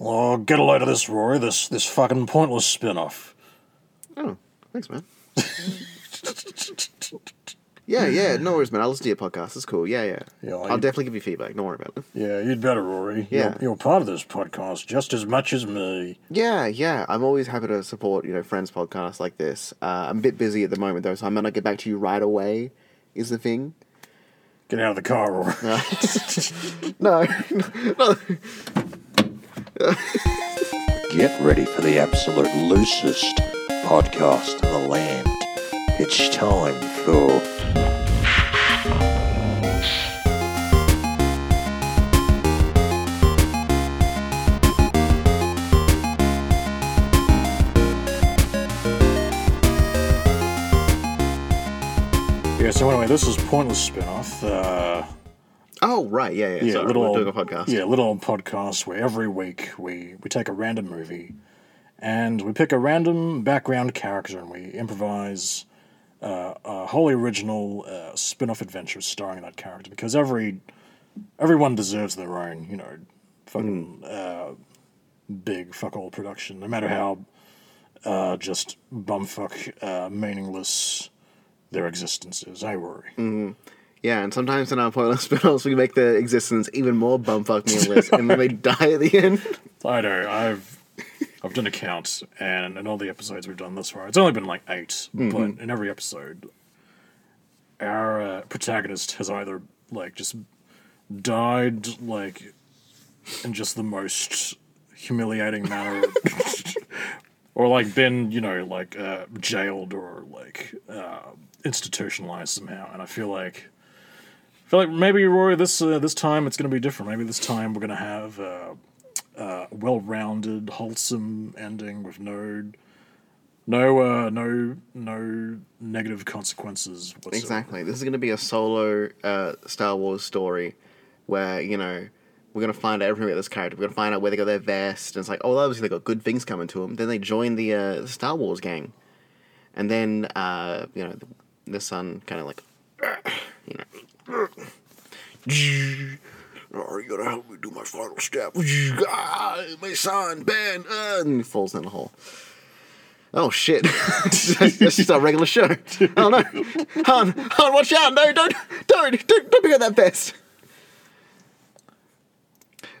Oh, get a load of this, Rory. This this fucking pointless spin-off. Oh, thanks, man. yeah, yeah, no worries, man. I'll listen to your podcast. It's cool. Yeah, yeah. Yeah, I'll I- definitely give you feedback. Don't worry about it. Yeah, you'd better, Rory. Yeah. You're, you're part of this podcast just as much as me. Yeah, yeah. I'm always happy to support, you know, friends' podcasts like this. Uh, I'm a bit busy at the moment, though, so I might not get back to you right away, is the thing. Get out of the car, Rory. No, no. Get ready for the absolute loosest podcast in the land. It's time for yeah, so anyway, this is Pointless Spin-off. Uh, Oh, right. Yeah, yeah. yeah, Sorry, little a podcast. Yeah, little podcast where every week we, we take a random movie and we pick a random background character and we improvise uh, a wholly original uh, spin-off adventure starring that character because every everyone deserves their own, you know, fucking uh, big fuck all production, no matter how uh, just bumfuck uh, meaningless their existence is. I worry. Yeah, and sometimes in our pointless spin-offs, we make the existence even more bumfuck meaningless, and then they die at the end. I know. I've I've done a count, and in all the episodes we've done thus far, it's only been like 8 But in every episode, our uh, protagonist has either like just died like in just the most humiliating manner, or like been you know like uh, jailed or like uh, institutionalized somehow. And I feel like. Feel like maybe Rory, this uh, this time it's going to be different. Maybe this time we're going to have uh, uh, well-rounded, wholesome ending with no, no, uh, no, no negative consequences whatsoever. Exactly. This is going to be a solo uh, Star Wars story where, you know, we're going to find out everything about this character. We're going to find out where they got their vest. And it's like, oh, obviously they got good things coming to them. Then they join the, uh, Star Wars gang. And then, uh, you know, the, the son kind of like, you know, oh, you gonna help me do my final step. Ah, my son, Ben. Uh, and he falls in the hole. Oh shit! That's just a regular show. Oh no, Han, Han, watch out! No, don't, don't, don't, don't pick up that vest.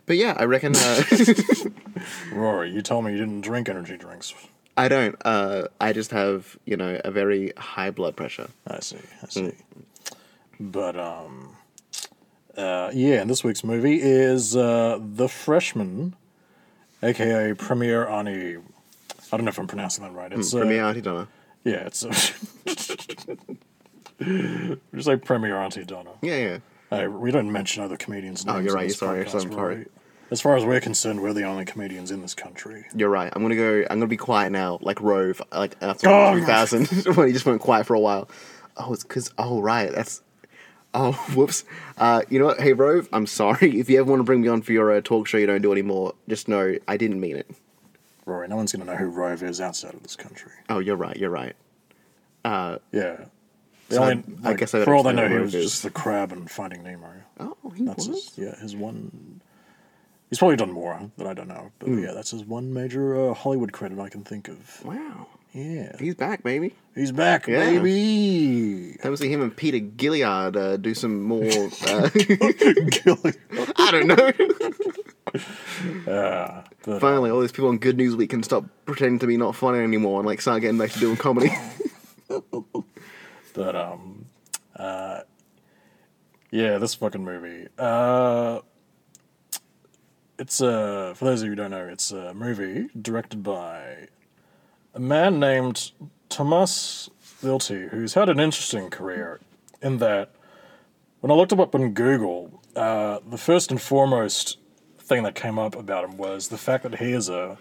But yeah, I reckon uh, Rory, you told me you didn't drink energy drinks. I don't. Uh, I just have you know a very high blood pressure. I see. I see. But um, uh, yeah, and this week's movie is uh, The Freshman, aka Premier Ani. I don't know if I'm pronouncing that right. It's uh, Premier Auntie Donna. Yeah, it's uh, just like Premier Auntie Donna. Yeah, yeah. Hey, we don't mention other comedians. Oh, you're right, this sorry, podcast, I'm sorry. Rory. As far as we're concerned, we're the only comedians in this country. You're right. I'm gonna go. I'm gonna be quiet now, like Rove, like after Oh, 2000 when he just went quiet for a while. Oh, it's because. Oh, right. That's. Oh, whoops. Uh, you know what? Hey, Rove, I'm sorry. If you ever want to bring me on for your uh, talk show you don't do anymore, just know I didn't mean it. Rory, no one's going to know who Rove is outside of this country. Oh, you're right. You're right. Yeah. The So only, I- I guess I for all they know, he was Rove just the crab in Finding Nemo. Oh, he That's was. his, yeah, his one. He's probably done more that I don't know, but Hmm. yeah, that's his one major uh, Hollywood credit I can think of. Wow. Yeah, He's back, baby. he's back, Yeah. baby. Time to see him and Peter Helliar uh, do some more. Uh, I don't know. But, Finally, all these people on Good News Week can stop pretending to be not funny anymore and like start getting back to doing comedy. But um, uh, yeah, this fucking movie. Uh, it's uh, for those of you who don't know, it's a movie directed by a man named Thomas Lilti, who's had an interesting career. In that, when I looked him up on Google, uh, the first and foremost thing that came up about him was the fact that he is a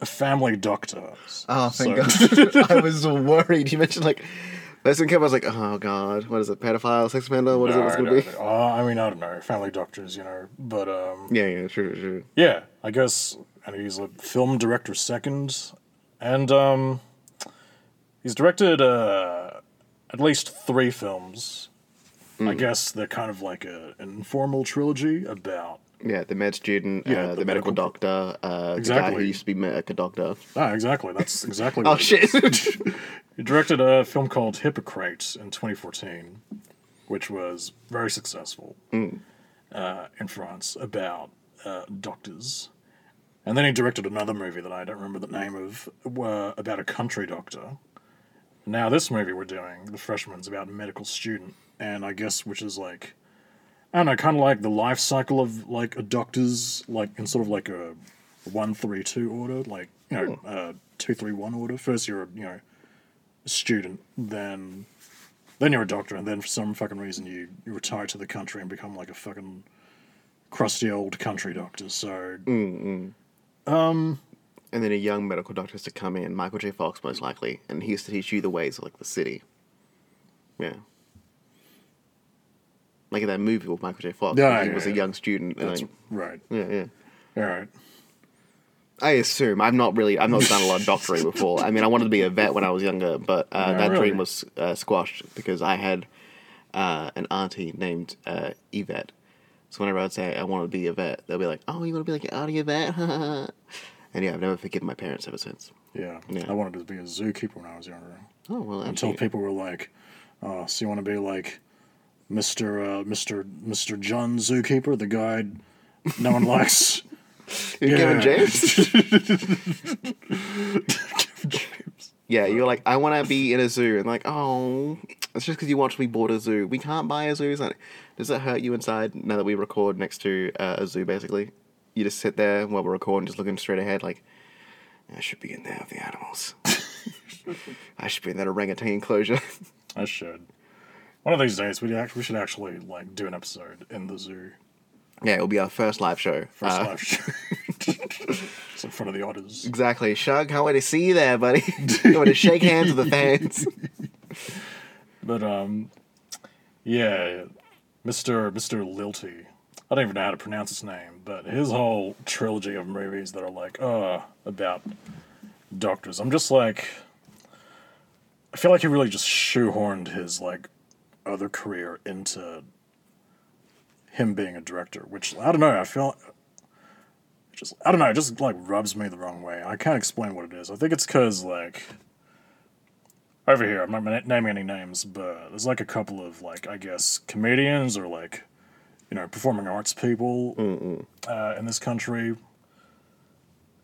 a family doctor. Oh, thank So- God. I was worried. You mentioned like. Thing came, I was like, oh God, what is it? Pedophile, sex offender? What is it? What's going to be? Uh, I mean, I don't know. Family doctors, you know. But um, Yeah, yeah, true, true. yeah, I guess. And he's a film director second, and um, he's directed uh, at least three films. I guess they're kind of like a, an informal trilogy about Yeah, the med student, Yeah, uh, the the, medical, medical- doctor, uh, the guy who used to be me- a doctor. Ah, exactly. That's exactly. Oh shit! He directed a film called Hippocrates in 2014, which was very successful uh, in France about uh, doctors. And then he directed another movie that I don't remember the name of, uh, about a country doctor. Now this movie we're doing, The Freshman's about a medical student, and I guess which is like, I don't know, kind of like the life cycle of like a doctor's, like in sort of like a one three two order, like you know, uh, two three one order. First you're a you know a student, then then you're a doctor, and then for some fucking reason you, you retire to the country and become like a fucking crusty old country doctor. So and then a young medical doctor has to come in, Michael J. Fox most likely, and he has to teach you the ways of like the city. Yeah. Like in that movie with Michael J. Fox, Yeah, he yeah, was a yeah. young student. And that's like, right. yeah, yeah. All right. I assume I've not really I've not done a lot of doctoring before. I mean, I wanted to be a vet when I was younger, but uh, Yeah, that really? dream was uh, squashed because I had uh, an auntie named uh, Yvette. So whenever I'd say I want to be a vet, they'll be like, "Oh, you want to be like an auntie vet?" and yeah, I've never forgiven my parents ever since. Yeah. Yeah. I wanted to be a zookeeper when I was younger. Oh well, Until people were like, "Oh, so you want to be like Mister uh, Mister Mister John Zookeeper, the guy no one likes." You're Kevin Yeah. James. Yeah, you're like, I want to be in a zoo, and like, oh, it's just because you watched We Bought a Zoo. We can't buy a zoo. Is that, does that hurt you inside now that we record next to uh, a zoo? Basically, you just sit there while we're recording, just looking straight ahead, like, I should be in there with the animals. I should be in that orangutan enclosure. I should. One of these days, we we should actually like do an episode in the zoo. yeah, it'll be our first live show. First Uh, live show. it's in front of the otters. Exactly, Shug. Can't wait to see you there, buddy. Can't wait to shake hands with the fans. But um, yeah, Mister Mister Lilti. I don't even know how to pronounce his name, but his whole trilogy of movies that are like, uh, about doctors. I'm just like, I feel like he really just shoehorned his like other career into him being a director, which I don't know. I feel just I don't know. It just like rubs me the wrong way. I can't explain what it is. I think it's because like over here, I'm not naming any names, but there's like a couple of like I guess comedians or like you know performing arts people uh, in this country.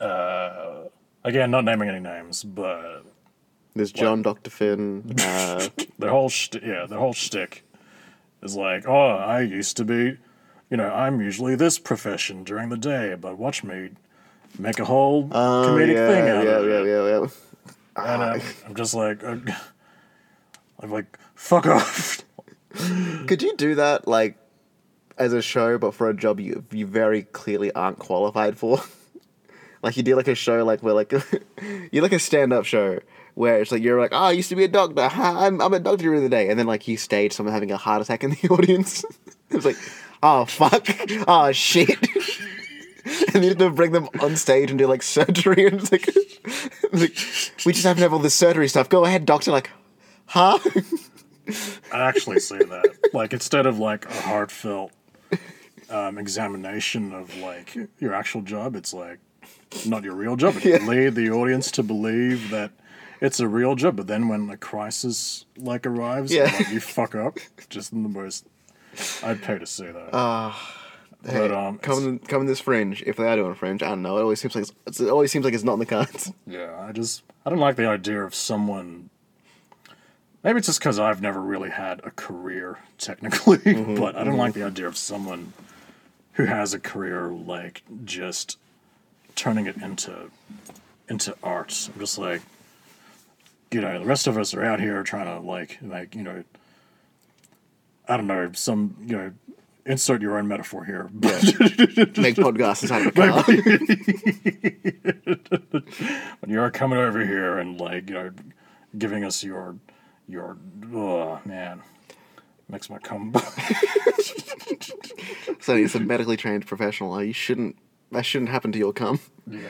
Uh, again, not naming any names, but There's John Dr. Finn. Uh, the whole shti yeah, the whole shtick is like, oh, I used to be, you know, I'm usually this profession during the day, but watch me make a whole oh, comedic yeah, thing out yeah, of yeah, it. yeah, yeah. And I'm, I'm just like, uh, I'm like, fuck off. Could you do that like as a show, but for a job you you very clearly aren't qualified for? like you do like a show like where like you like a stand up show where it's like you're like oh I used to be a doctor I'm I'm a doctor during the day and then like you stage someone having a heart attack in the audience. it's like oh fuck oh shit. and you have to bring them on stage and do like surgery and it's like, like we just have to have all this surgery stuff. Go ahead, doctor. Like, huh? I actually say that. Like, instead of like a heartfelt um, examination of like your actual job, it's like not your real job. You Yeah. lead the audience to believe that it's a real job. But then when a crisis like arrives, Yeah. like, you fuck up. Just in the most. I'd pay to see that. but Hey, um, come in, come in this fringe. If they are doing a fringe, I don't know. It always seems like it's, it always seems like it's not in the cards. Yeah, I just I don't like the idea of someone. Maybe it's just because I've never really had a career technically, but I don't like the idea of someone who has a career like just turning it into into art. I'm just like, you know, the rest of us are out here trying to like like you know, I don't know some you know. Insert your own metaphor here. But Make podcasts inside of a car. when you're coming over here and like you know giving us your your oh man makes my cum so it's a medically trained professional. You shouldn't. That shouldn't happen to your cum. yeah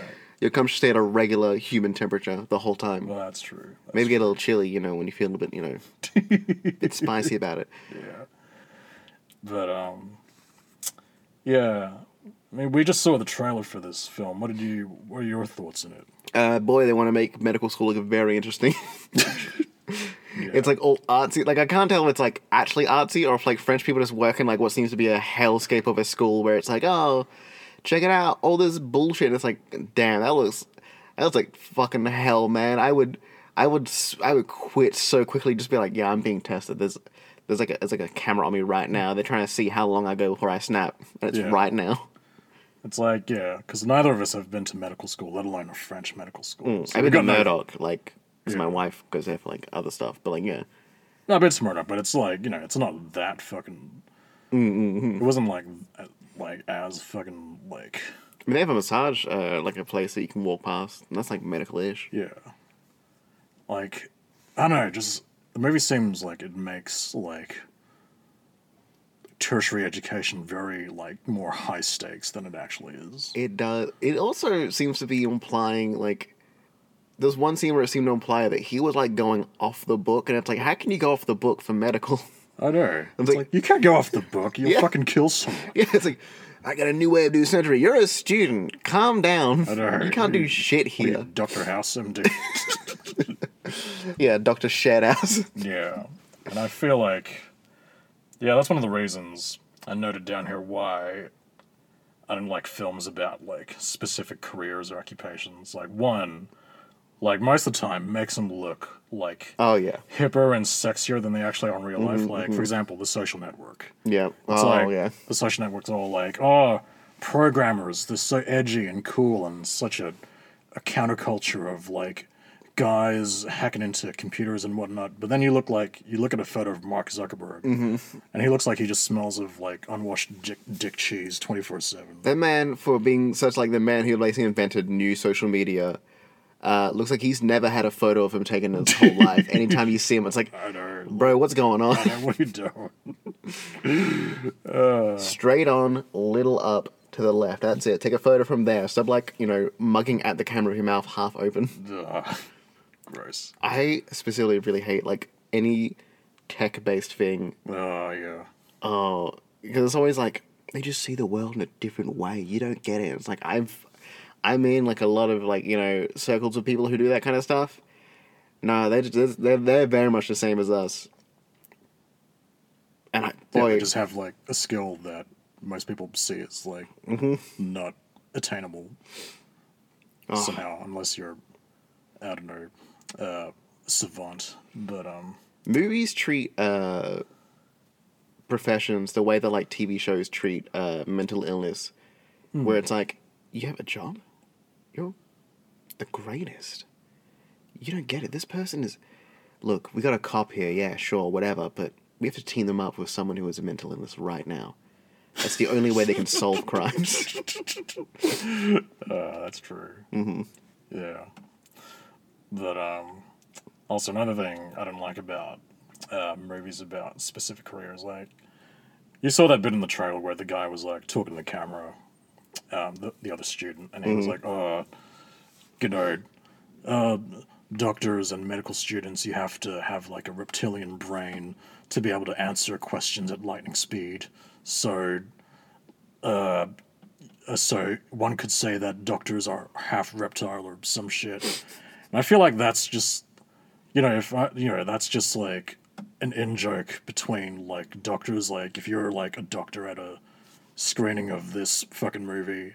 Your cum should stay at a regular human temperature the whole time. well that's true That's Maybe get a little chilly, you know, when you feel a bit, you know, a bit spicy about it. Yeah. But um yeah. I mean, we just saw the trailer for this film. What did you? What are your thoughts in it? Uh, boy, they want to make medical school look very interesting. It's like all artsy. Like I can't tell if it's like actually artsy or if like French people just work in like what seems to be a hellscape of a school where it's like, oh, check it out, all this bullshit. It's like, damn, that looks, that looks like fucking hell, man. I would, I would, I would quit so quickly. Just be like, yeah, I'm being tested. There's, there's like a, there's like a camera on me right now. They're trying to see how long I go before I snap, and it's Yeah. right now. It's like, yeah, because neither of us have been to medical school, let alone a French medical school. So I've we been to got no- Murdoch, like, because my wife goes there for like other stuff. But like, yeah, No, I've been to Murdoch, but it's like you know, it's not that fucking. Mm-hmm. It wasn't like, like as fucking like, I mean, they have a massage, uh, like a place that you can walk past, and that's like medical-ish. yeah. Like, I don't know, just the movie seems like it makes like tertiary education very like more high stakes than it actually is. It does. It also seems to be implying like there's one scene where it seemed to imply that he was like going off the book, and it's like, how can you go off the book for medical? I know. It's like- like, you can't go off the book. You'll Yeah. fucking kill someone. yeah, it's like I got a new way of doing surgery. You're a student. Calm down. I know. You can't do shit What are you, here. Doctor House, MD. Yeah, Doctor Shedhouse. Yeah. And I feel like, yeah, that's one of the reasons I noted down here why I don't like films about like specific careers or occupations. Like, one, like most of the time, makes them look like oh yeah, hipper and sexier than they actually are in real life. Mm-hmm, like, mm-hmm. for example, The Social Network. yeah. It's oh like, yeah. The Social Network's all like, oh, programmers, they're so edgy and cool and such a, a counterculture of like guys hacking into computers and whatnot. But then you look like, you look at a photo of Mark Zuckerberg and he looks like he just smells of like unwashed dick, dick cheese 24 7. That man, for being such like the man who basically invented new social media, uh, looks like he's never had a photo of him taken in his whole life. Anytime you see him, it's like, I know. bro, what's going on? I know what are you doing? Straight on, little up to the left. That's it. Take a photo from there. Stop like you know mugging at the camera with your mouth half open. Gross. I specifically really hate like any tech based thing. Oh, yeah. Oh, because it's always like they just see the world in a different way. You don't get it. It's like I've, I'm in like a lot of like you know circles of people who do that kind of stuff. No, they just they're they're very much the same as us. And I Yeah, boy, they just have like a skill that most people see as like Mm-hmm. not attainable Oh. somehow, unless you're, I don't know, uh, savant. But um, movies treat uh professions the way that like TV shows treat uh mental illness, where it's like you have a job, you're the greatest. You don't get it. This person is. Look, we got a cop here. Yeah, sure, whatever. But we have to team them up with someone who has a mental illness right now. That's the only way they can solve crimes. uh, that's true. Mm-hmm. Yeah. But um, also another thing I don't like about uh, movies about specific careers, like you saw that bit in the trailer where the guy was like talking to the camera, um, the, the other student, and he was like, "Oh, you know, uh, doctors and medical students, you have to have like a reptilian brain to be able to answer questions at lightning speed. So, uh, uh, so one could say that doctors are half reptile or some shit. And I feel like that's just, you know, if I, you know, that's just like an in joke between like doctors. Like if you're like a doctor at a screening of this fucking movie,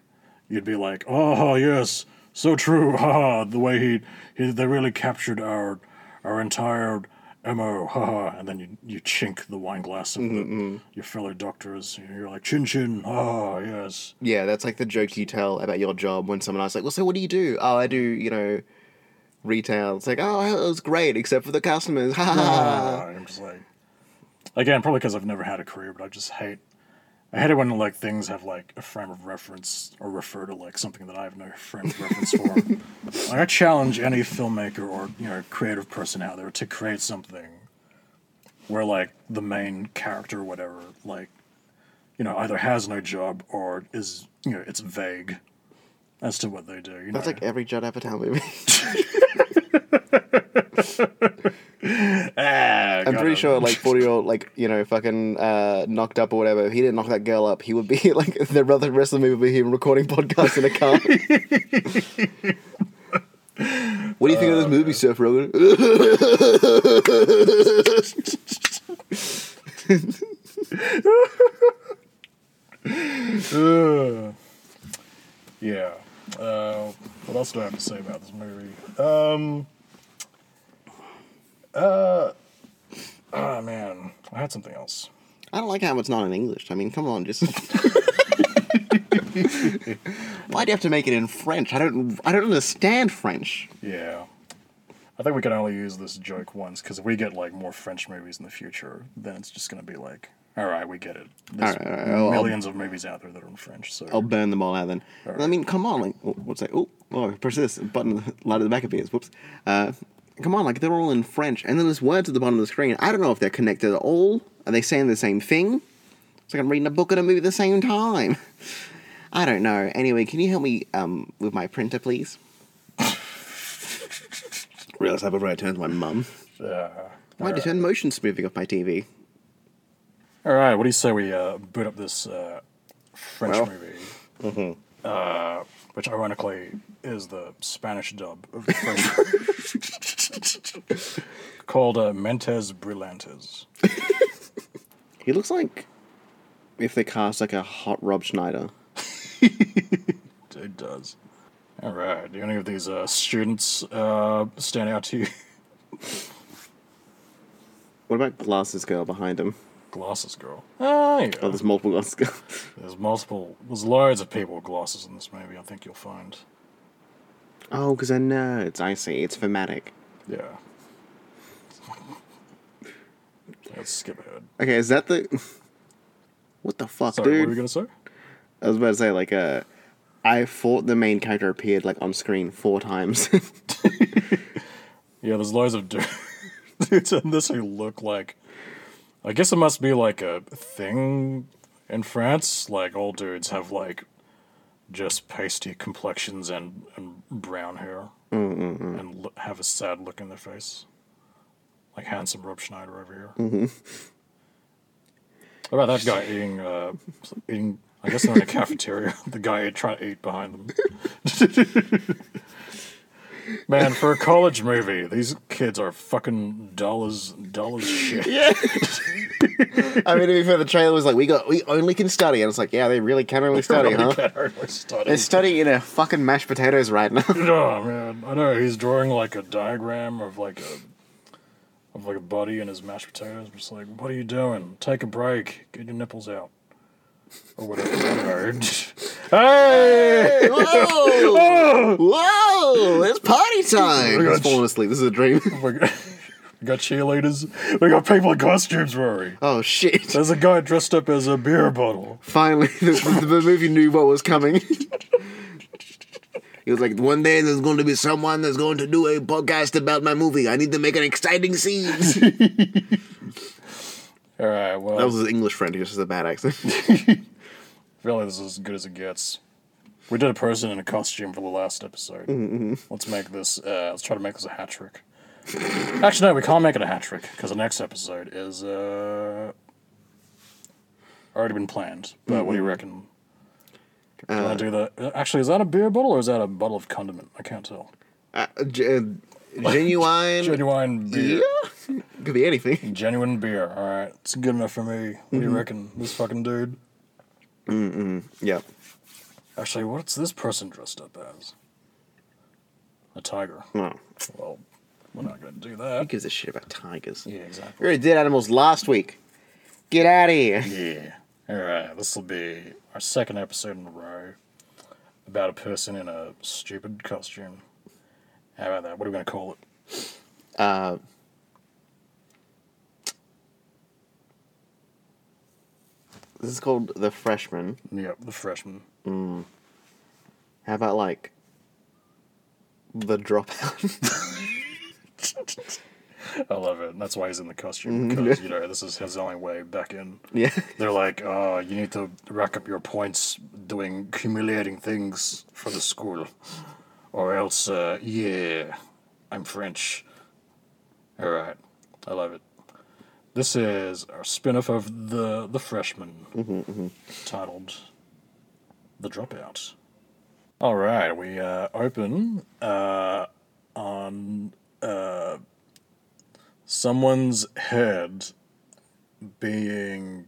you'd be like, oh yes, so true, haha. The way he, he they really captured our our entire mo, haha. And then you you chink the wine glass of the, your fellow doctors. You're like chin chin, ah yes. yeah, that's like the joke you tell about your job when someone asks, like, well, so what do you do? Oh, I do, you know, retail. It's like, oh, it was great, except for the customers. Ha ha I'm just like, again, probably because I've never had a career, but I just hate. I hate it when like things have like a frame of reference or refer to like something that I have no frame of reference for. like I challenge any filmmaker or you know creative person out there to create something where like the main character or whatever like you know either has no job or is you know it's vague as to what they do. You That's know? like every Judd Apatow movie. Ah, I'm pretty him. sure, like forty year old, like you know, fucking uh, knocked up or whatever. If he didn't knock that girl up, he would be like the rest of the movie would be him recording podcasts in a car. what do you think of this movie, Seth Rogen? Ugh. yeah. Uh, what else do I have to say about this movie? Um. Uh. Oh man, I had something else. I don't like how it's not in English. I mean, come on, just. Why do you have to make it in French? I don't. I don't understand French. Yeah. I think we can only use this joke once because if we get like more French movies in the future, then it's just gonna be like, all right, we get it. There's All right, all right, I'll- I'll- 1000000s of movies out there that are in French. So I'll burn them all out then. I mean, come on, like, what's that? Oh, oh, press this button, light at the back of appears. Whoops. Uh, come on, like, they're all in French, and then there's words at the bottom of the screen. I don't know if they're connected at all. Are they saying the same thing? It's like I'm reading a book and a movie at the same time. I don't know. Anyway, can you help me um, with my printer, please? Realize I before I turned to my mum. uh, Why did you turn motion smoothing off my TV? All right, what do you say we uh, boot up this uh, French Well. movie? Uh, which ironically is the Spanish dub of the French called uh, Mentes Brillantes. He looks like if they cast like a hot Rob Schneider. It does. All right. Do any of these uh, students uh, stand out to you? What about Glasses Girl behind him? Glasses girl. Oh, yeah. Oh, there's multiple Glasses Girl. There's multiple. There's loads of people with glasses in this movie. I think you'll find. Oh, because they're nerds. I see. It's thematic. Yeah. Let's skip ahead. Okay, is that the? What the fuck, dude? Sorry, what dude? were you gonna say? I was about to say like uh, I thought the main character appeared like on screen four times. Yeah, there's loads of dudes in this who look like. I guess it must be like a thing in France. Like old dudes have like just pasty complexions and, and brown hair and lo- have a sad look in their face. Like handsome Rob Schneider over here. Mm-hmm. What about that guy eating? Uh, eating. I guess they're in a cafeteria. the guy trying to eat behind them. Man, for a college movie, these kids are fucking dull as dull as shit. Yeah. I mean, to be fair, the trailer was like, "We got, we only can study," and it's like, "Yeah, they really can only study, huh?" Can't hardly study. They're studying in a fucking mashed potatoes right now. Oh man, I know he's drawing like a diagram of like a of like a body and his mashed potatoes. I'm just like, what are you doing? Take a break. Get your nipples out. Or whatever. I don't hey! Whoa! Whoa! It's party time. My He's God. falling asleep. This is a dream. we got, we got cheerleaders. We got people in costumes, Rory. Oh shit! There's a guy dressed up as a beer bottle. Finally, the, the, the movie knew what was coming. he was like, "One day there's going to be someone that's going to do a podcast about my movie. I need to make an exciting scene." All right, well, that was his English friend. He just has a bad accent. really, this is as good as it gets. We did a person in a costume for the last episode. Let's make this. Uh, let's try to make this a hat trick. Actually, no, we can't make it a hat trick because the next episode is uh, already been planned. But what do you reckon? Can I do that? uh, Actually, is that a beer bottle or is that a bottle of condiment? I can't tell. Uh, uh, genuine. Genuine beer. Yeah. Could be anything. Genuine beer. All right, it's good enough for me. What do you reckon? This fucking dude. Mm mm. Yep. Actually, what's this person dressed up as? A tiger. No. Well, we're not going to do Who that. gives a shit about tigers? Yeah, exactly. We exactly. already did animals last week. Get out of here. Yeah. All right, this will be our second episode in a row about a person in a stupid costume. How about that? What are we going to call it? Uh, this is called the freshman. Yep, the freshman. How about like the dropout? I love it. That's why he's in the costume because you know this is his only way back in. yeah. They're like, oh, you need to rack up your points doing humiliating things for the school, or else, uh, yeah, I'm French. All right, I love it. This is our spin-off of the the freshman, titled "The Dropout." All right, we uh, open uh, on uh, someone's head being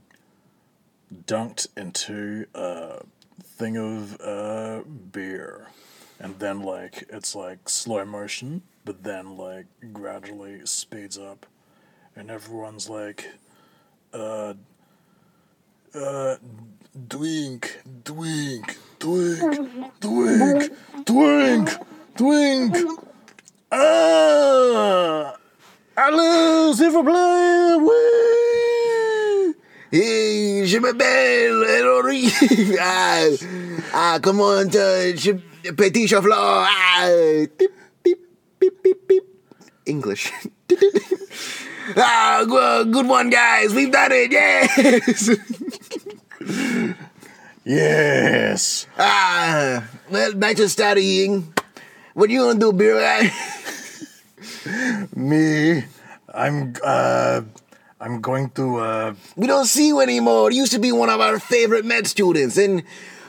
dunked into a thing of uh, beer, and then like it's like slow motion, but then like gradually speeds up, and everyone's like, uh, uh, drink, drink, drink, drink, drink, drink. Ah, allez, s'il vous plaît, oui. Hey, je m'appelle Henri. ah, ah, comment touch petit chauffeur? Ah, beep, beep, beep, beep. English. ah, good, good one, guys. We've done it. Yes. Yes. ah, well, back to studying. What are you gonna do, beer guy? Me, I'm uh, I'm going to uh, We don't see you anymore. You used to be one of our favorite med students, and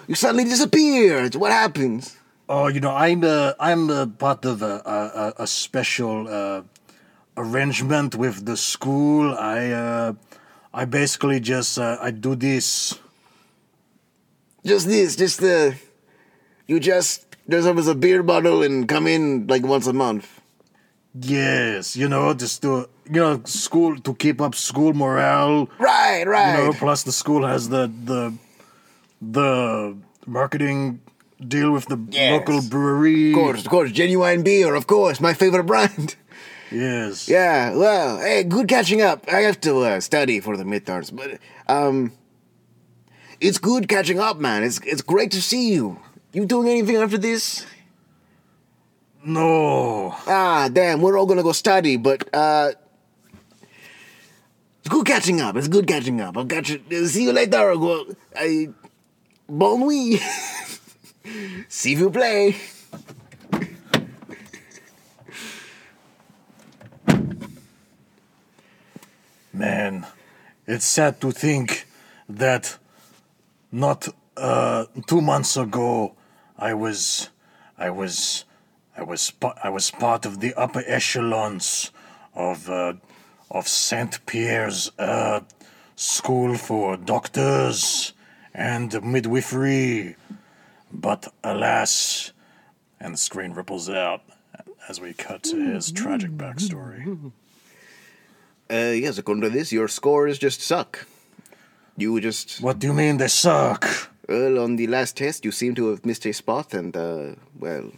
you suddenly disappeared. What happens? Oh, you know, I'm uh, I'm uh, part of a a, a- a special uh, arrangement with the school. I uh, I basically just uh, I do this. Just this, just the. You just up as a beer bottle and come in like once a month. Yes, you know, just to you know, school to keep up school morale. Right, right. You know, plus the school has the the the marketing deal with the Yes. local brewery. of course, of course, genuine beer, of course, my favorite brand. Yes. Yeah, well, hey, good catching up. I have to uh, study for the midterms, but um, it's good catching up, man. It's it's great to see you. You doing anything after this? No. Ah, damn, we're all gonna go study, but uh, it's good catching up. It's good catching up. I'll catch you. See you later. Go. I. Bon nuit. See you play. Man, it's sad to think that not uh, two months ago I was, I was, I was, I was part of the upper echelons of uh, of Saint Pierre's uh, school for doctors and midwifery, but alas, and the screen ripples out as we cut to his tragic backstory. Uh, yes, according to this, your scores just suck. You just What do you mean they suck? well on the last test, you seem to have missed a spot, and uh, well,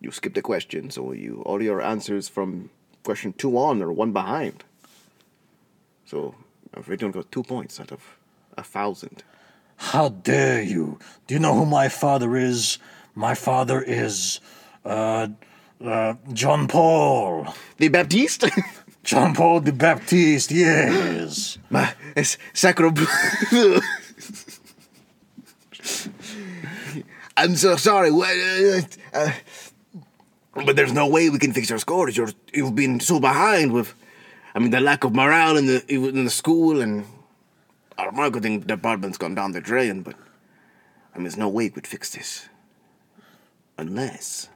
you skipped a question, so you all your answers from question two on are one behind. So I'm afraid you got two points out of a thousand. How dare you? Do you know who my father is? My father is, uh, uh, John Paul. The Baptiste? John Paul the Baptiste, yes. My, es sacro. I'm so sorry. Uh, uh, but there's no way we can fix your scores. You're, you've been so behind with, I mean, the lack of morale in the in the school and our marketing department's gone down the drain. But I mean, there's no way we could fix this, unless.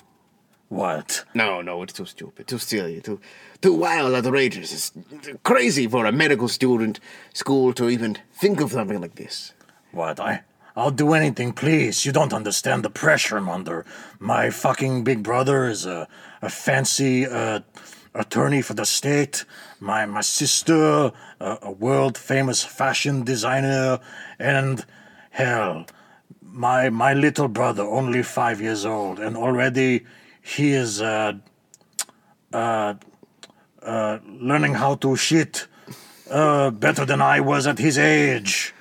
What? No, no, it's too stupid, too silly, too, too wild, outrageous. It's crazy for a medical student school to even think of something like this. What? I. I'll do anything, please. You don't understand the pressure I'm under. My fucking big brother is a, a fancy uh, attorney for the state. My my sister, a, a world famous fashion designer, and hell, my my little brother, only five years old, and already he is uh, uh, uh, learning how to shit uh, better than I was at his age.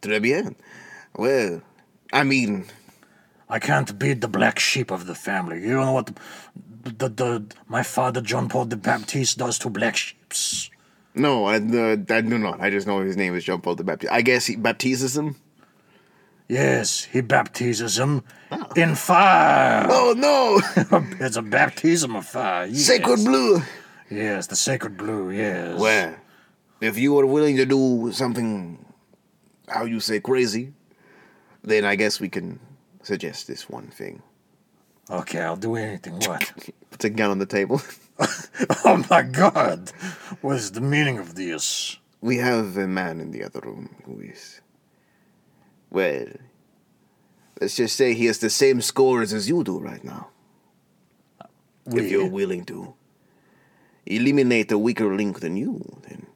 Très bien. Well, I mean, I can't be the black sheep of the family. You know what the, the, my father John Paul the Baptist does to black sheeps. no, I, uh, I do not. I just know his name is John Paul the Baptist. I guess he baptizes him. Yes, he baptizes him in fire. Oh no! it's a baptism of fire. Yes. Sacred blue! Yes, the sacred blue, yes. Well, if you are willing to do something, how you say, crazy, then I guess we can suggest this one thing. Okay, I'll do anything. What? Puts a gun on the table. oh my god! What is the meaning of this? We have a man in the other room who is. Well, let's just say he has the same scores as you do right now. If you're willing to eliminate a weaker link than you, then.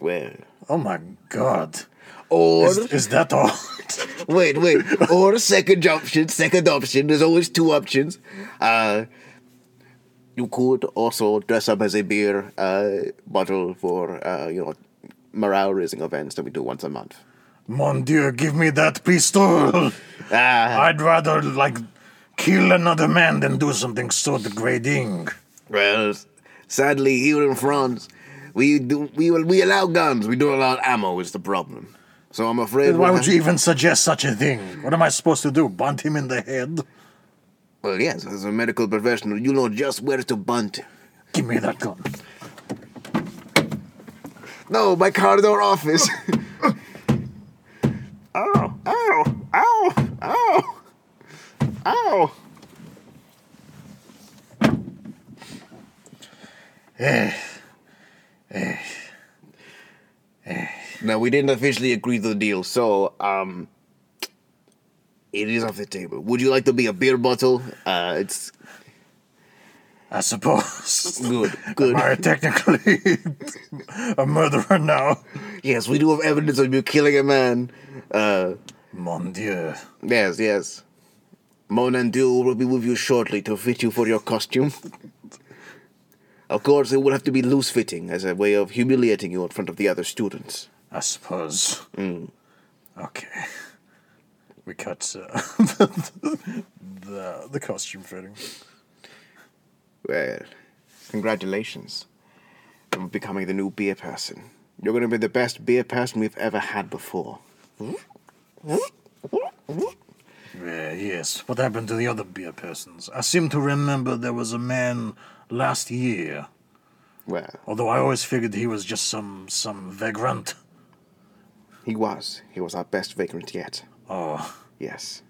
Well. Oh my god. Or. Is, is that all? Wait, wait. Or second option, second option. There's always two options. Uh, you could also dress up as a beer uh, bottle for, uh, you know, morale raising events that we do once a month. Mon Dieu, give me that pistol! Ah, I'd rather, like, kill another man than do something so degrading. well, sadly, here in France, we do we we allow guns. We don't allow ammo. Is the problem. So I'm afraid. Why would you even suggest such a thing? What am I supposed to do? Bunt him in the head? Well, yes, as a medical professional, you know just where to bunt. Give me that gun. No, my corridor office. ow, ow, ow, ow, ow. Eh. Eh. Eh, No, we didn't officially agree to the deal, so, um, it is off the table. Would you like to be a beer bottle? Uh, it's I suppose. good, good. Am I technically a murderer now? Yes, we do have evidence of you killing a man. Uh, Mon Dieu. yes, yes. Mon and Dieu will be with you shortly to fit you for your costume. Of course, it will have to be loose fitting as a way of humiliating you in front of the other students. I suppose. Okay. We cut uh, the the costume fitting. Well, congratulations on becoming the new beer person. You're going to be the best beer person we've ever had before. Yeah, yes. What happened to the other beer persons? I seem to remember there was a man last year. Well, Although I always figured he was just some some vagrant. He was. He was our best vagrant yet. Oh, Yes.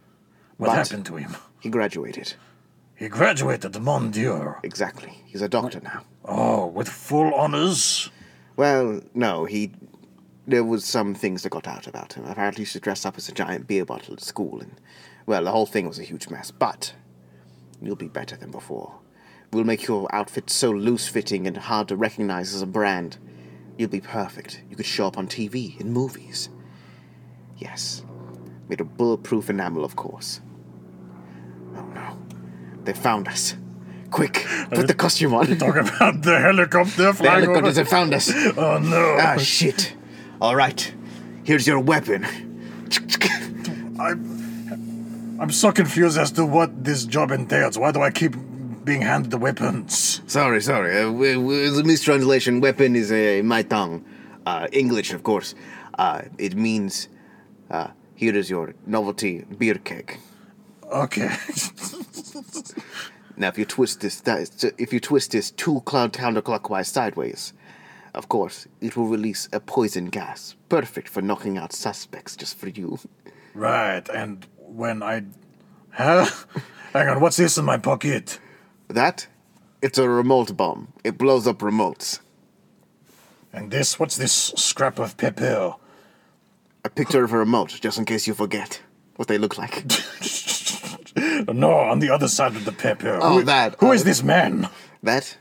what But- happened to him? He graduated. He graduated, mon Dieu. Exactly. He's a doctor now. Oh, with full honors. Well, no, he. There was some things that got out about him. Apparently, he used to dress up as a giant beer bottle at school, and well, the whole thing was a huge mess. But you'll be better than before. We'll make your outfit so loose-fitting and hard to recognize as a brand. You'll be perfect. You could show up on TV in movies. Yes, made of bulletproof enamel, of course. Oh no, they found us! Quick, put the costume on. Talk about the helicopter The flying helicopters over. have found us. Oh no. Ah, shit. All right. Here's your weapon. I'm I'm so confused as to what this job entails. Why do I keep being handed the weapons? Sorry, sorry. Uh, w- w- it's a mistranslation. Weapon is uh, my tongue. Uh, English, of course. Uh, it means, uh, here is your novelty beer keg. Okay. Now, if you twist this, that if you twist this two cloud counterclockwise sideways, of course, it will release a poison gas, perfect for knocking out suspects just for you. right, and when I. Huh? Hang on, what's this in my pocket? That, it's a remote bomb. It blows up remotes. And this, what's this scrap of paper? A picture of a remote, just in case you forget what they look like. No, on the other side of the paper. Oh, Who- that, Who uh, is this man? That,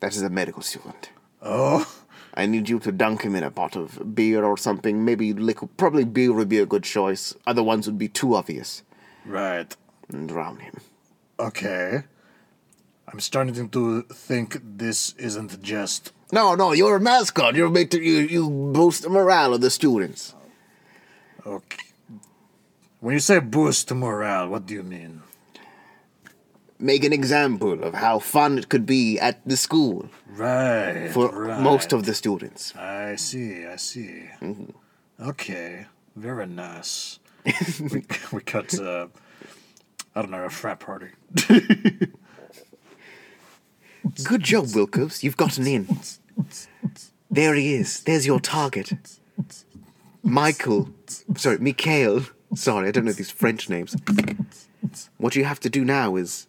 that is a medical student. Oh, I need you to dunk him in a pot of beer or something. Maybe liquid. Probably beer would be a good choice. Other ones would be too obvious. right. And drown him. Okay. I'm starting to think this isn't just. No, no, you're a mascot. You're made to, you you boost the morale of the students. Okay. When you say boost morale, what do you mean? Make an example of how fun it could be at the school Right. for right. most of the students. I see, I see. Okay, very nice. we, we cut, uh, I don't know, a frat party. Good job, Wilkos. You've gotten in. There he is. There's your target. Michael. Sorry, Mikhail. Sorry, I don't know these French names. What you have to do now is,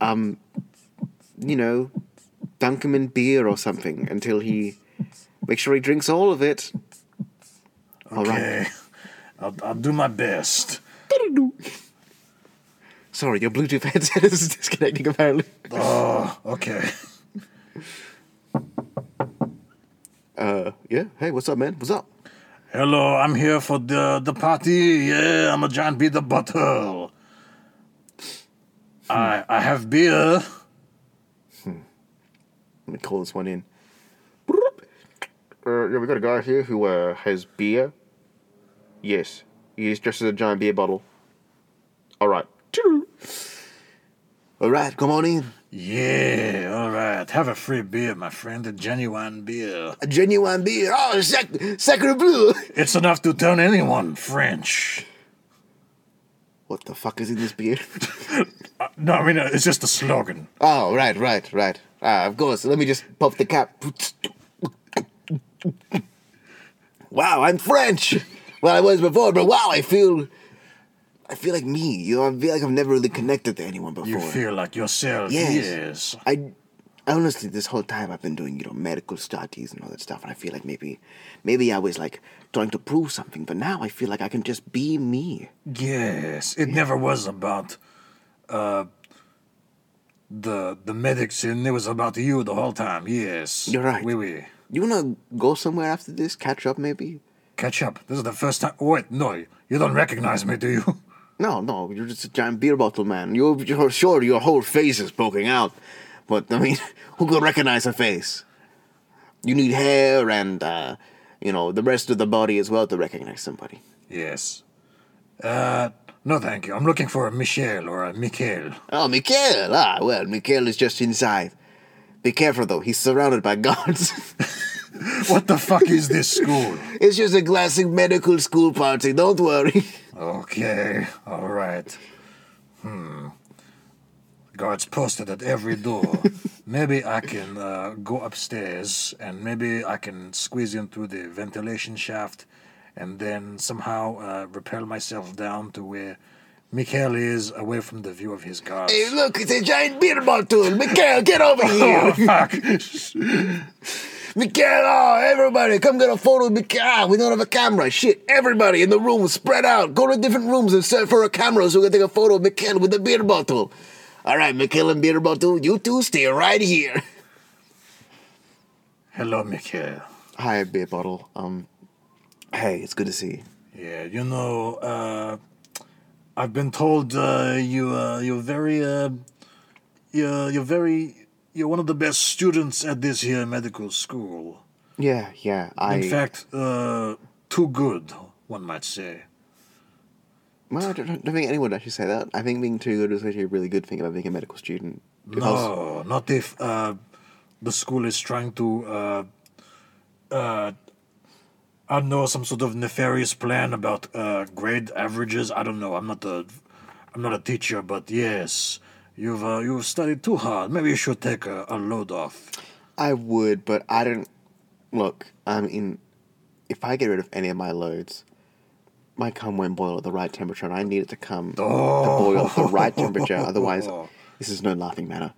um, you know, dunk him in beer or something until he. Make sure he drinks all of it. All right. Okay. I'll, I'll do my best. Sorry, your Bluetooth headset is disconnecting apparently. Oh, okay. Uh, yeah. Hey, what's up, man? What's up? Hello, I'm here for the the party. Yeah, I'm a giant beer the bottle. I I have beer. Let me call this one in. Uh, yeah, we got a guy here who uh, has beer. Yes, he's dressed as a giant beer bottle. All right. All right, come on in. Yeah, all right. Have a free beer, my friend. A genuine beer. A genuine beer. Oh, sac- sacre bleu. It's enough to turn anyone French. What the fuck is in this beer? No, I mean uh, it's just a slogan. oh, right, right, right. Ah, of course. Let me just pop the cap. wow, I'm French. Well, I was before, but wow, I feel. I feel like me. You know, I feel like I've never really connected to anyone before. You feel like yourself. Yes. Yes. I honestly, this whole time I've been doing, you know, medical studies and all that stuff, and I feel like maybe, maybe I was like trying to prove something, but now I feel like I can just be me. Yes. It never was about uh the the medicine. It was about you the whole time. Yes. You're right. Oui, oui. You wanna go somewhere after this? Catch up, maybe? Catch up. This is the first time. Wait, no, you don't recognize me, do you? No, no, you're just a giant beer bottle man. You're, you're sure your whole face is poking out, but I mean, who could recognize a face? You need hair and, uh, you know, the rest of the body as well to recognize somebody. Yes. Uh, no, thank you. I'm looking for a Michel or a Mikhail. Oh, Mikhail. Ah, well, Mikhail is just inside. Be careful though, he's surrounded by guards. What the fuck is this school? it's just a classic medical school party, don't worry. Okay, all right. Hmm. Guards posted at every door. maybe I can uh, go upstairs and maybe I can squeeze in through the ventilation shaft and then somehow uh, repel myself down to where Mikhail is away from the view of his guards. Hey, look, it's a giant beer bottle. Mikhail, get over here. Oh, fuck! Mikhail, oh, everybody, come get a photo of Mikhail. Ah, we don't have a camera. Shit, everybody in the room spread out. Go to different rooms and search for a camera so we can take a photo of Mikhail with the beer bottle. All right, Mikhail and beer bottle, you two stay right here. Hello, Mikhail. Hi, beer bottle. Um, hey, it's good to see you. Yeah, you know, uh, I've been told uh, you uh, you're very uh, you're you're very you're one of the best students at this here medical school. Yeah, yeah. I. In fact, uh, too good, one might say. well, I don't, don't think anyone would actually say that. I think being too good is actually a really good thing about being a medical student. Because No, not if uh, the school is trying to uh, uh, I don't know some sort of nefarious plan about uh, grade averages. I don't know. I'm not a I'm not a teacher, but yes, you've uh, you've studied too hard. Maybe you should take a, a load off. I would, but I don't. Look, I mean, if I get rid of any of my loads, my cum won't boil at the right temperature, and I need it to come to boil at the right temperature. Otherwise, this is no laughing matter.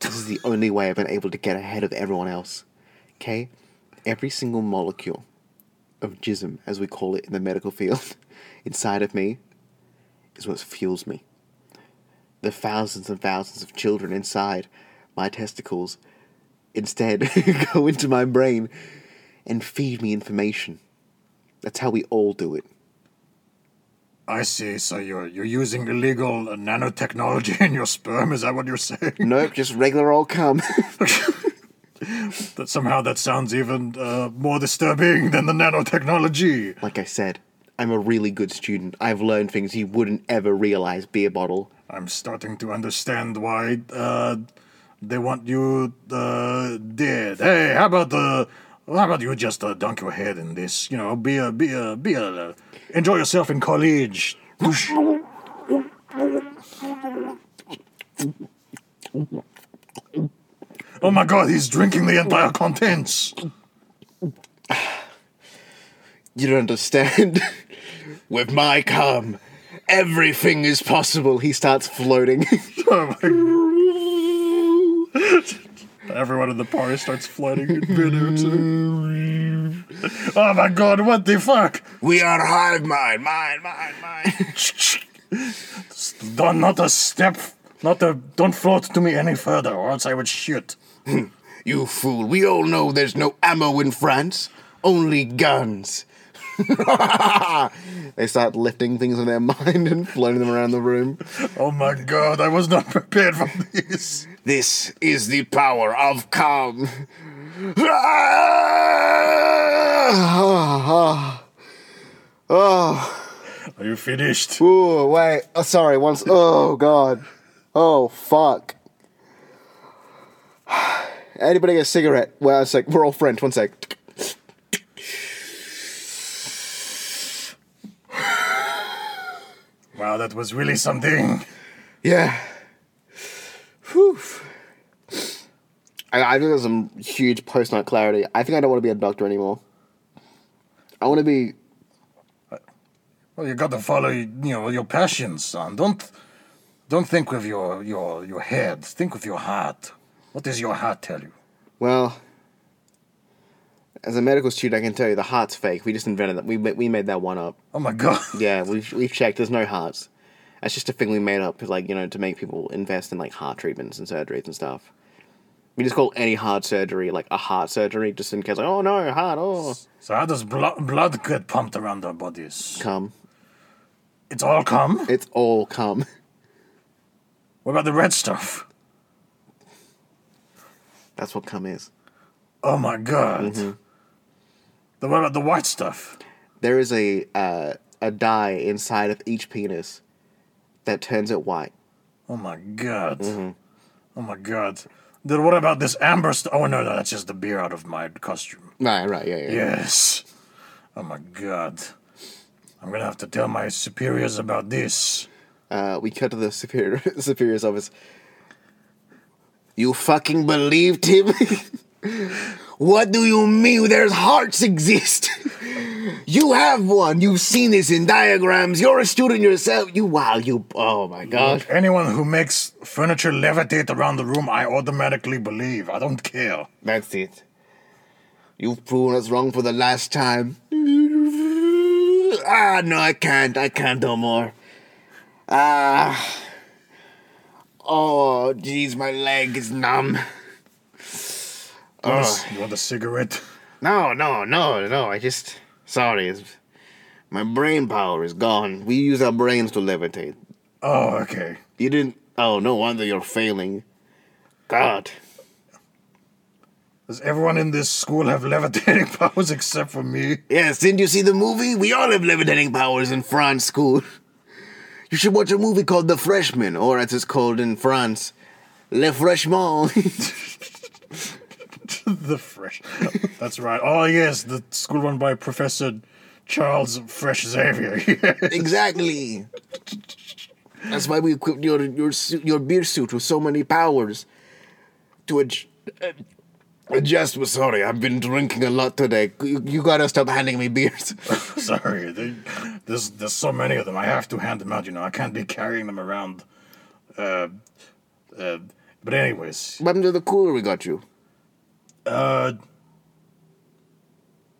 This is the only way I've been able to get ahead of everyone else. Okay? Every single molecule of jism, as we call it in the medical field, inside of me is what fuels me. The thousands and thousands of children inside my testicles instead go into my brain and feed me information. That's how we all do it. I see. So you're you're using illegal nanotechnology in your sperm. Is that what you're saying? Nope, just regular old cum. That somehow that sounds even uh, more disturbing than the nanotechnology. like I said, I'm a really good student. I've learned things you wouldn't ever realize, beer bottle. I'm starting to understand why uh, they want you uh, dead. Hey, how about the? How about you just uh, dunk your head in this? You know, be a be a be a uh, enjoy yourself in college. Oh my god, he's drinking the entire contents. You don't understand. With my cum, everything is possible. He starts floating. Oh my Everyone in the party starts floating in too. Oh my god, what the fuck? we are hive mind, mine, mine, mine. Don't not a step not a don't float to me any further, or else I would shoot. You fool, we all know there's no ammo in France, only guns. they start lifting things in their mind and floating them around the room. Oh my god, I was not prepared for this. This is the power of calm. oh, oh, Are you finished? ooh, wait. Oh, sorry. Once. Oh God. Oh fuck. Anybody get a cigarette? Well, a sec. We're all French. One sec. Wow, that was really something. Yeah. Whew. I, I think there's some huge post night clarity. I think I don't want to be a doctor anymore. I want to be. Uh, well, you got to follow, you know, your passions, son. Don't, don't think with your your your head. Think with your heart. What does your heart tell you? Well, as a medical student, I can tell you the heart's fake. We just invented that. We we made that one up. Oh my god. Yeah, we've we've checked. There's no hearts. That's just a thing we made up, like you know, to make people invest in like heart treatments and surgeries and stuff. We just call any heart surgery like a heart surgery, just in case. Like, oh no, heart. Oh, So how does blood blood get pumped around our bodies? come. It's all come. It's all come. What about the red stuff? That's what cum is. Oh my god. Mm-hmm. The what about the white stuff? There is a uh, a dye inside of each penis that turns it white. Oh my god. Oh my god. Then what about this amber stuff? Oh no, no, that's just the beer out of my costume. Right, right, yeah, yeah. Yes. Oh my god. I'm gonna have to tell my superiors about this. Uh, we cut to the superior superior's office. You fucking believed him? what do you mean there's hearts exist? you have one. You've seen this in diagrams. You're a student yourself. You wow, you oh my god. Anyone who makes furniture levitate around the room, I automatically believe. I don't care. That's it. You've proven us wrong for the last time. Ah, no, I can't. I can't no more. Ah. Oh, jeez, my leg is numb. You want, a, c- you want a cigarette? No, no, no, no. I just. Sorry. It's, my brain power is gone. We use our brains to levitate. Oh, okay. You didn't. Oh, no wonder you're failing. God. Does everyone in this school have levitating powers except for me? Yes, didn't you see the movie? We all have levitating powers in France school. You should watch a movie called The Freshman, or as it's called in France, Le Freshman. the fresh. That's right. Oh yes, the school run by Professor Charles Fresh Xavier. exactly. That's why we equipped your your your beer suit with so many powers to adj- uh, adjust. Well, sorry, I've been drinking a lot today. You, you gotta stop handing me beers. Sorry, they, there's there's so many of them. I have to hand them out. You know, I can't be carrying them around. Uh, uh, but anyways, what happened to the cooler we got you? Uh,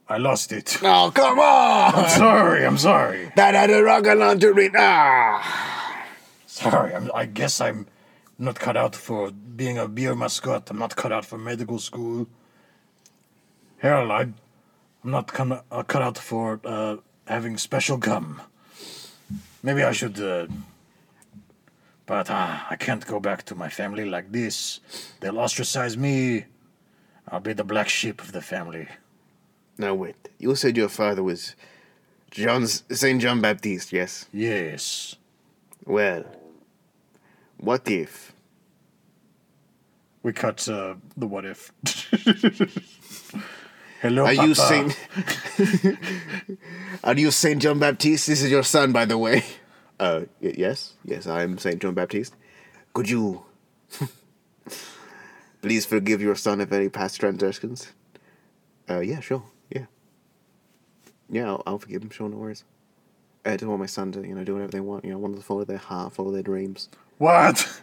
I lost it. Oh, come on! I'm sorry. I'm sorry. That had a rock on to read. Ah! Sorry. I'm, I guess I'm not cut out for being a beer mascot. I'm not cut out for medical school. Hell, I, I'm not con- uh, cut out for uh, having special gum. Maybe I should. Uh, but uh, I can't go back to my family like this. They'll ostracize me. I'll be the black sheep of the family. Now wait, you said your father was John Saint John Baptiste, yes? Yes. Well, what if We cut uh, the what if. Hello, are you Saint Are you Saint John Baptiste? This is your son, by the way. Uh, y- yes, yes, I'm Saint John Baptiste. Could you Please forgive your son of any past transgressions. Uh, yeah, sure, yeah. Yeah, I'll, I'll forgive him, sure, no worries. I just want my son to, you know, do whatever they want. You know, want to follow their heart, follow their dreams. What?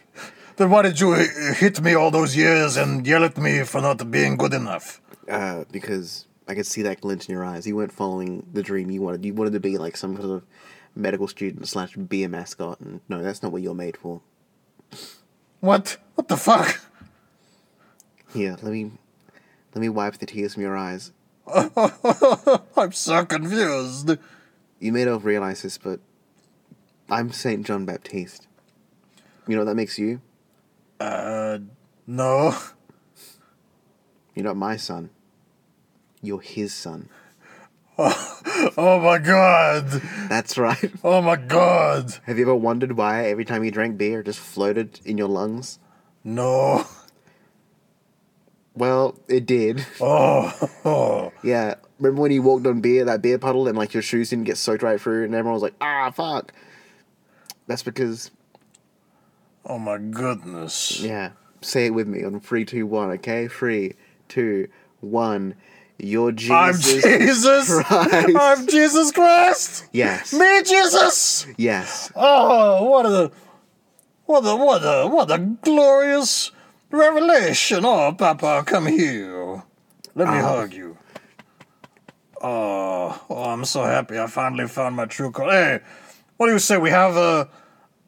Then why did you hit me all those years and yell at me for not being good enough? Uh, because I could see that glint in your eyes. You weren't following the dream you wanted. You wanted to be like some kind of medical student slash beer mascot, and no, that's not what you're made for. What? What the fuck? Here, let me, let me wipe the tears from your eyes. I'm so confused. You may not realize this, but I'm Saint John Baptiste. You know what that makes you? Uh, no. You're not my son. You're his son. Oh my god. That's right. Oh my god. Have you ever wondered why every time you drank beer it just floated in your lungs? No. Well, it did. Oh. Yeah. Remember when you walked on beer, that beer puddle, and like your shoes didn't get soaked right through, and everyone was like, ah, fuck. That's because, Oh my goodness. yeah. Say it with me on three, two, one, okay? Three, two, one. You're Jesus. I'm Jesus. Christ. I'm Jesus Christ. Yes. Me, Jesus. Yes. Oh, what a, what a, what a, what a glorious revelation! Oh, Papa, come here. Let me hug you. Oh, oh, I'm so happy. I finally found my true color. Hey, what do you say? We have a,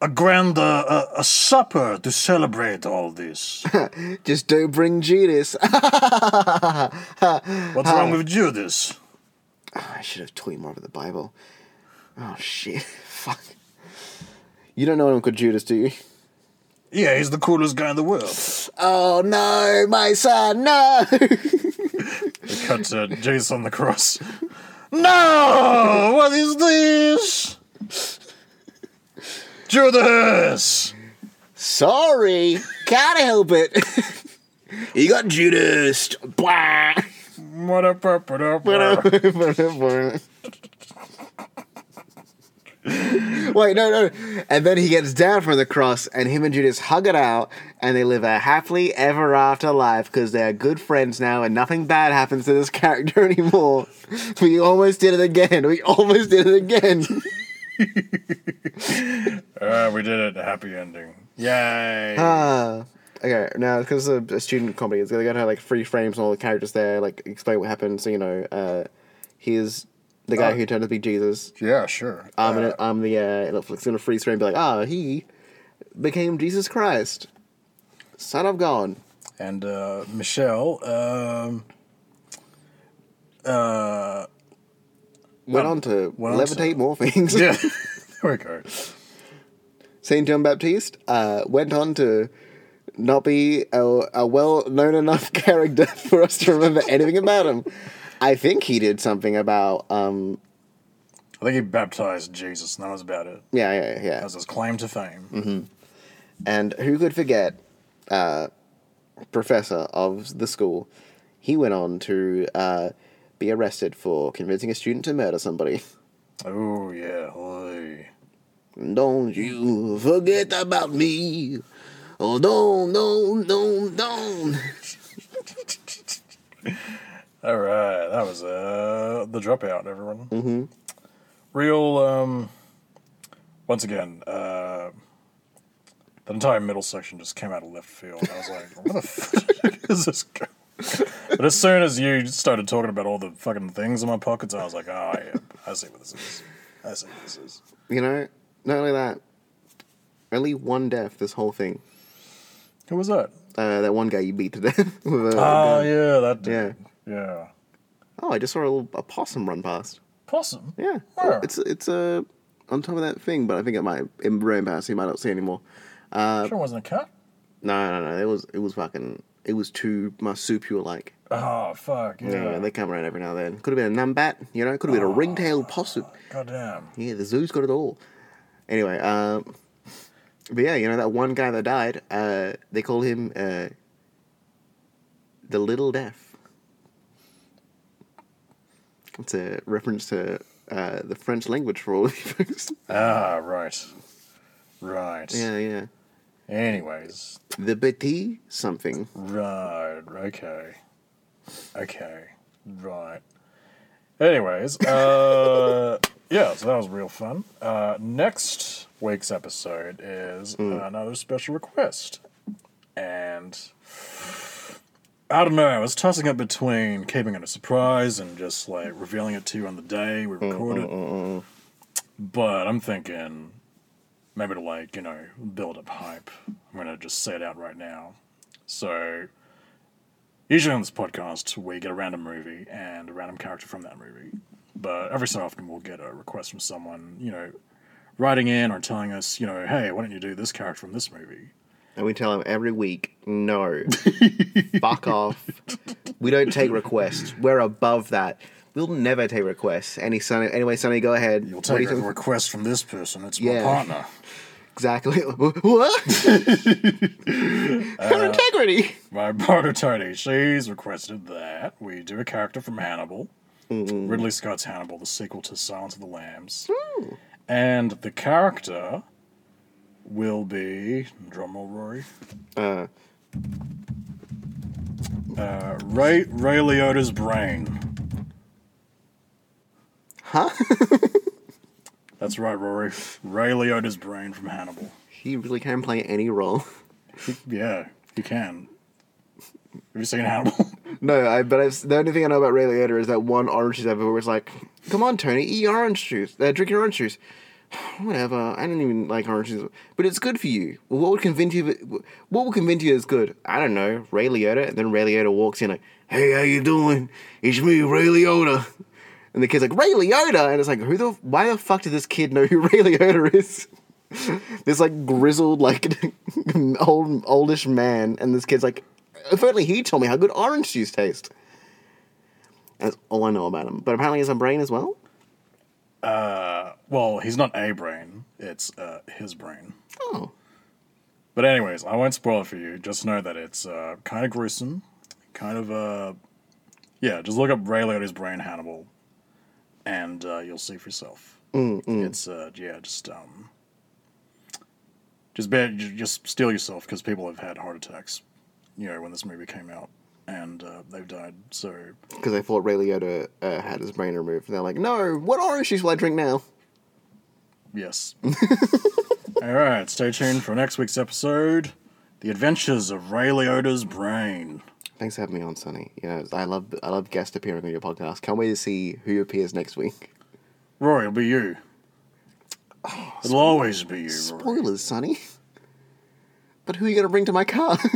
a grand, uh, a, a supper to celebrate all this. Just don't bring Judas. What's wrong with Judas? I should have told you more about the Bible. Oh shit. Fuck. You don't know Uncle Judas, do you? Yeah, he's the coolest guy in the world. Oh no, my son, no! They cut uh, to Jesus on the cross. No! What is this? Judas! Sorry, can't help it. you got Judas. Blah. What up, up, what up, what up? Wait, no, no. And then he gets down from the cross, and him and Judas hug it out, and they live a happily ever after life because they're good friends now, and nothing bad happens to this character anymore. We almost did it again. We almost did it again. Uh, we did it. Happy ending. Yay. Ah. Okay, now because it's a, a student comedy, it's gonna have like three frames and all the characters there, like explain what happened. So you know, uh, here's the guy Uh, who turned out to be Jesus. Yeah, sure. I'm gonna, I'm the uh, it's gonna freeze frame and be like, ah, he became Jesus Christ, Son of God. And uh, Michelle, um, uh, Went on to went on to- levitate more things. yeah, there we go. Saint John Baptiste uh, went on to not be a, a well known enough character for us to remember anything about him. I think he did something about um, I think he baptized Jesus, and that was about it. yeah, yeah, yeah. That was his claim to fame. And who could forget, uh, professor of the school? He went on to uh, be arrested for convincing a student to murder somebody. Oh, yeah. Oy. Don't you forget about me. Oh, don't, don't, don't, don't. All right, that was uh, the dropout, everyone. Mm-hmm. Real, um, once again, uh, the entire middle section just came out of left field. I was like, where the fuck is this going? But as soon as you started talking about all the fucking things in my pockets, I was like, oh, yeah, I see what this is. I see what this is. You know, not only that, only one death this whole thing. Who was that? Uh, that one guy you beat to death. with a Oh, yeah, that dude. Yeah. Yeah. Oh, I just saw a, little, a possum run past. Possum? Yeah. Where? It's it's uh, on top of that thing, but I think it might it ran past. You might not see anymore. Uh, Sure wasn't a cat? no, no, no. It was it was fucking. It was too marsupial like. Oh, fuck, yeah. Yeah, they come around every now and then. Could have been a numbat, you know. Could have been a ring-tailed possum. Goddamn. Yeah, the zoo's got it all. Anyway, um, but yeah, you know that one guy that died. Uh, they call him uh, the Little Death. It's a reference to uh, the French language for all of you folks. Ah, right. Right. yeah, yeah. Anyways, The Petit something. right, okay, okay, right. Anyways, uh, yeah, so that was real fun. Uh, next week's episode is another special request, and I don't know. I was tossing up between keeping it a surprise and just like revealing it to you on the day we mm, record it. Mm, mm, but I'm thinking maybe to like you know build up hype. I'm gonna just say it out right now. So usually on this podcast we get a random movie and a random character from that movie. But every so often we'll get a request from someone, you know, writing in or telling us, you know, hey, why don't you do this character from this movie? And we tell him every week, no. Fuck off. We don't take requests. We're above that. We'll never take requests. Any Sonny, anyway, Sonny, go ahead. You'll take a request from this person. It's Yeah. my partner. Exactly. what? Her uh, integrity. My partner Tony, she's requested that we do a character from Hannibal, mm-hmm. Ridley Scott's Hannibal, the sequel to Silence of the Lambs, hmm. and the character will be drumroll, Rory, Uh, uh, Ray Ray Liotta's brain. huh? That's right, Rory. Ray Liotta's brain from Hannibal. he really can play any role. Yeah, you can. Have you seen Hannibal? No, I, but I've, the only thing I know about Ray Liotta is that one orange juice ever where it's like, come on, Tony, eat your orange juice. Uh, drink your orange juice. Whatever. I don't even like orange juice, but it's good for you. Well, what would convince you? What would convince you is good? I don't know. Ray Liotta, and then Ray Liotta walks in like, "Hey, how you doing? It's me, Ray Liotta." And the kid's like, "Ray Liotta," and it's like, "Who the? Why the fuck does this kid know who Ray Liotta is?" this like grizzled, like old, oldish man, and this kid's like, "If only he told me how good orange juice tastes." That's all I know about him. But apparently, he has a brain as well. Well, he's not a brain; it's uh, his brain. Oh, But anyways, I won't spoil it for you. Just know that it's uh, kind of gruesome, kind of uh, yeah. Just look up Ray Liotta's brain Hannibal, and uh, you'll see for yourself. It's uh, yeah, just um, just bad, just steel yourself because people have had heart attacks, you know, when this movie came out, and uh, they've died. So because they thought Ray Liotta uh, had his brain removed. And they're like, "No, what orange juice will I drink now?" yes. All right, stay tuned for next week's episode: The Adventures of Ray Liotta's Brain. Thanks for having me on, Sonny. You know, I love I love guest appearing on your podcast. Can't wait to see who appears next week. Rory, it'll be you. It'll always be you, Rory. Spoilers, Sonny. But who are you gonna bring to my car?